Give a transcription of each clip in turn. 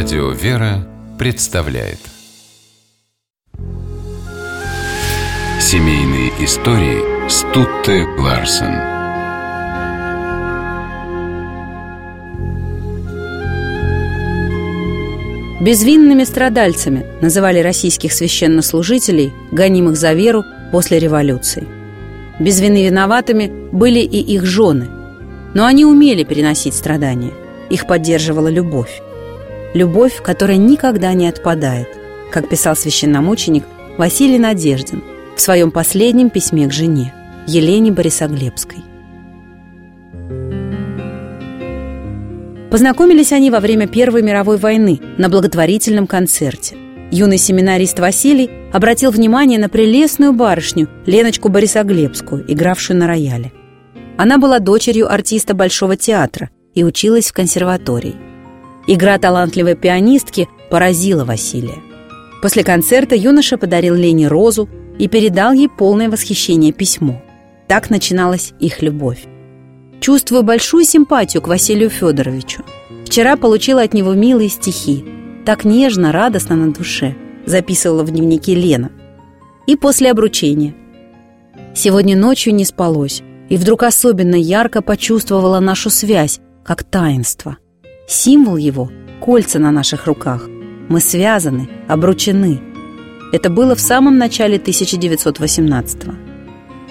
Радио «Вера» представляет Семейные истории Стутте Ларсен Безвинными страдальцами называли российских священнослужителей, гонимых за веру после революции. Без вины виноватыми были и их жены, но они умели переносить страдания. Их поддерживала любовь. Любовь, которая никогда не отпадает, как писал священномученик Василий Надеждин в своем последнем письме к жене, Елене Борисоглебской. Познакомились они во время Первой мировой войны на благотворительном концерте. Юный семинарист Василий обратил внимание на прелестную барышню Леночку Борисоглебскую, игравшую на рояле. Она была дочерью артиста Большого театра и училась в консерватории. Игра талантливой пианистки поразила Василия. После концерта юноша подарил Лене розу и передал ей полное восхищение письмо. Так начиналась их любовь. Чувствую большую симпатию к Василию Федоровичу. Вчера получила от него милые стихи. Так нежно, радостно на душе, записывала в дневнике Лена. И после обручения. Сегодня ночью не спалось, и вдруг особенно ярко почувствовала нашу связь, как таинство – Символ его – кольца на наших руках. Мы связаны, обручены. Это было в самом начале 1918-го.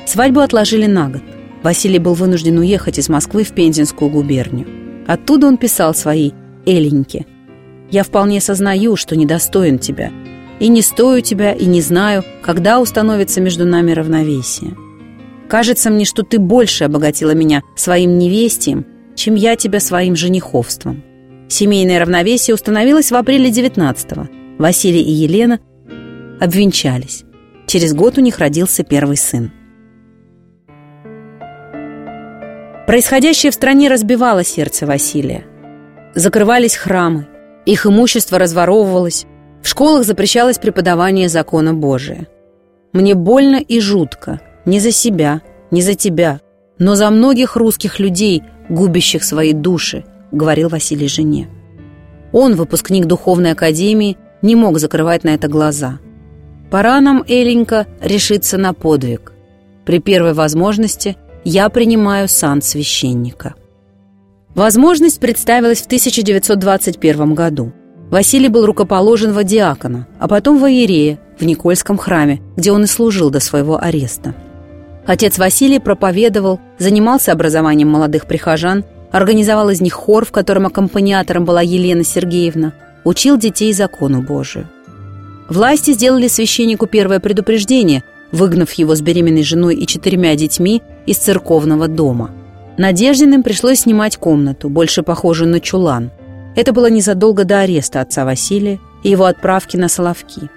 Свадьбу отложили на год. Василий был вынужден уехать из Москвы в Пензенскую губернию. Оттуда он писал свои «Эленьки». «Я вполне сознаю, что недостоин тебя, и не стою тебя, и не знаю, когда установится между нами равновесие. Кажется мне, что ты больше обогатила меня своим невестием, чем я тебя своим жениховством. Семейное равновесие установилось в апреле 19-го. Василий и Елена обвенчались. Через год у них родился первый сын. Происходящее в стране разбивало сердце Василия. Закрывались храмы, их имущество разворовывалось, в школах запрещалось преподавание закона Божия. Мне больно и жутко, не за себя, не за тебя, но за многих русских людей, губящих свои души, говорил Василий жене. Он, выпускник духовной академии, не мог закрывать на это глаза. Пора нам, Эленька, решиться на подвиг. При первой возможности я принимаю сан священника. Возможность представилась в 1921 году. Василий был рукоположен в диакона, а потом в иерея в Никольском храме, где он и служил до своего ареста. Отец Василий проповедовал, занимался образованием молодых прихожан, организовал из них хор, в котором аккомпаниатором была Елена Сергеевна, учил детей закону Божию. Власти сделали священнику первое предупреждение, выгнав его с беременной женой и четырьмя детьми из церковного дома. Надеждиным пришлось снимать комнату, больше похожую на чулан. Это было незадолго до ареста отца Василия и его отправки на Соловки.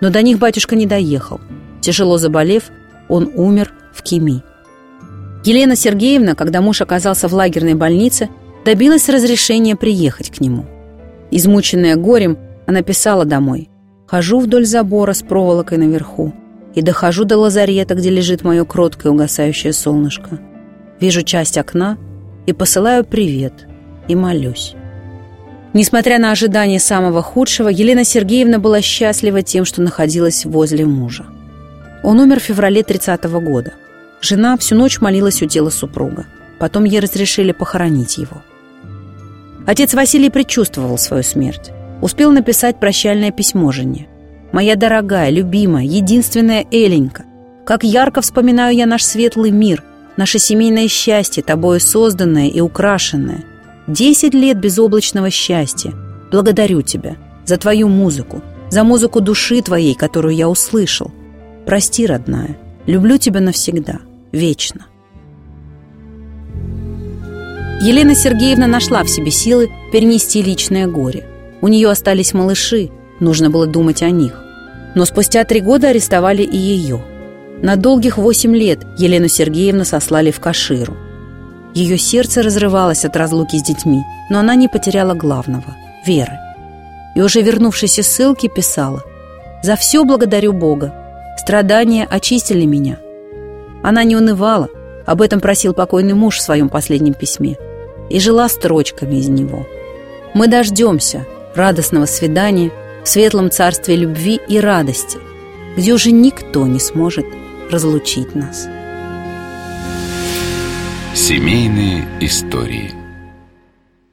Но до них батюшка не доехал. Тяжело заболев, он умер в Кеми. Елена Сергеевна, когда муж оказался в лагерной больнице, добилась разрешения приехать к нему. Измученная горем, она писала домой. «Хожу вдоль забора с проволокой наверху и дохожу до лазарета, где лежит мое кроткое угасающее солнышко. Вижу часть окна и посылаю привет и молюсь». Несмотря на ожидание самого худшего, Елена Сергеевна была счастлива тем, что находилась возле мужа. Он умер в феврале 30 -го года. Жена всю ночь молилась у тела супруга. Потом ей разрешили похоронить его. Отец Василий предчувствовал свою смерть. Успел написать прощальное письмо жене. «Моя дорогая, любимая, единственная Эленька, как ярко вспоминаю я наш светлый мир, наше семейное счастье, тобою созданное и украшенное. Десять лет безоблачного счастья. Благодарю тебя за твою музыку, за музыку души твоей, которую я услышал, Прости, родная, люблю тебя навсегда, вечно. Елена Сергеевна нашла в себе силы перенести личное горе. У нее остались малыши, нужно было думать о них. Но спустя три года арестовали и ее. На долгих восемь лет Елену Сергеевну сослали в Каширу. Ее сердце разрывалось от разлуки с детьми, но она не потеряла главного – веры. И уже вернувшись из ссылки писала «За все благодарю Бога, Страдания очистили меня. Она не унывала, об этом просил покойный муж в своем последнем письме, и жила строчками из него. «Мы дождемся радостного свидания в светлом царстве любви и радости, где уже никто не сможет разлучить нас». Семейные истории –